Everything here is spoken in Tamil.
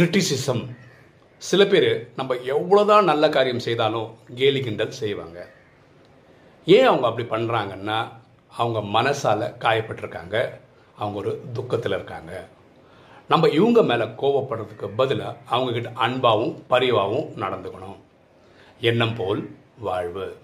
கிரிட்டிசிசம் சில பேர் நம்ம எவ்வளோதான் நல்ல காரியம் செய்தாலும் கேலி கிண்டல் செய்வாங்க. ஏன் அவங்க அப்படி பண்ணுறாங்கன்னா அவங்க மனசால் காயப்பட்டிருக்காங்க. அவங்க ஒரு துக்கத்தில் இருக்காங்க. நம்ம இவங்க மேலே கோவப்படுறதுக்கு பதிலாக அவங்கக்கிட்ட அன்பாகவும் பரிவாகவும் நடந்துக்கணும். எண்ணம் போல் வாழ்வு.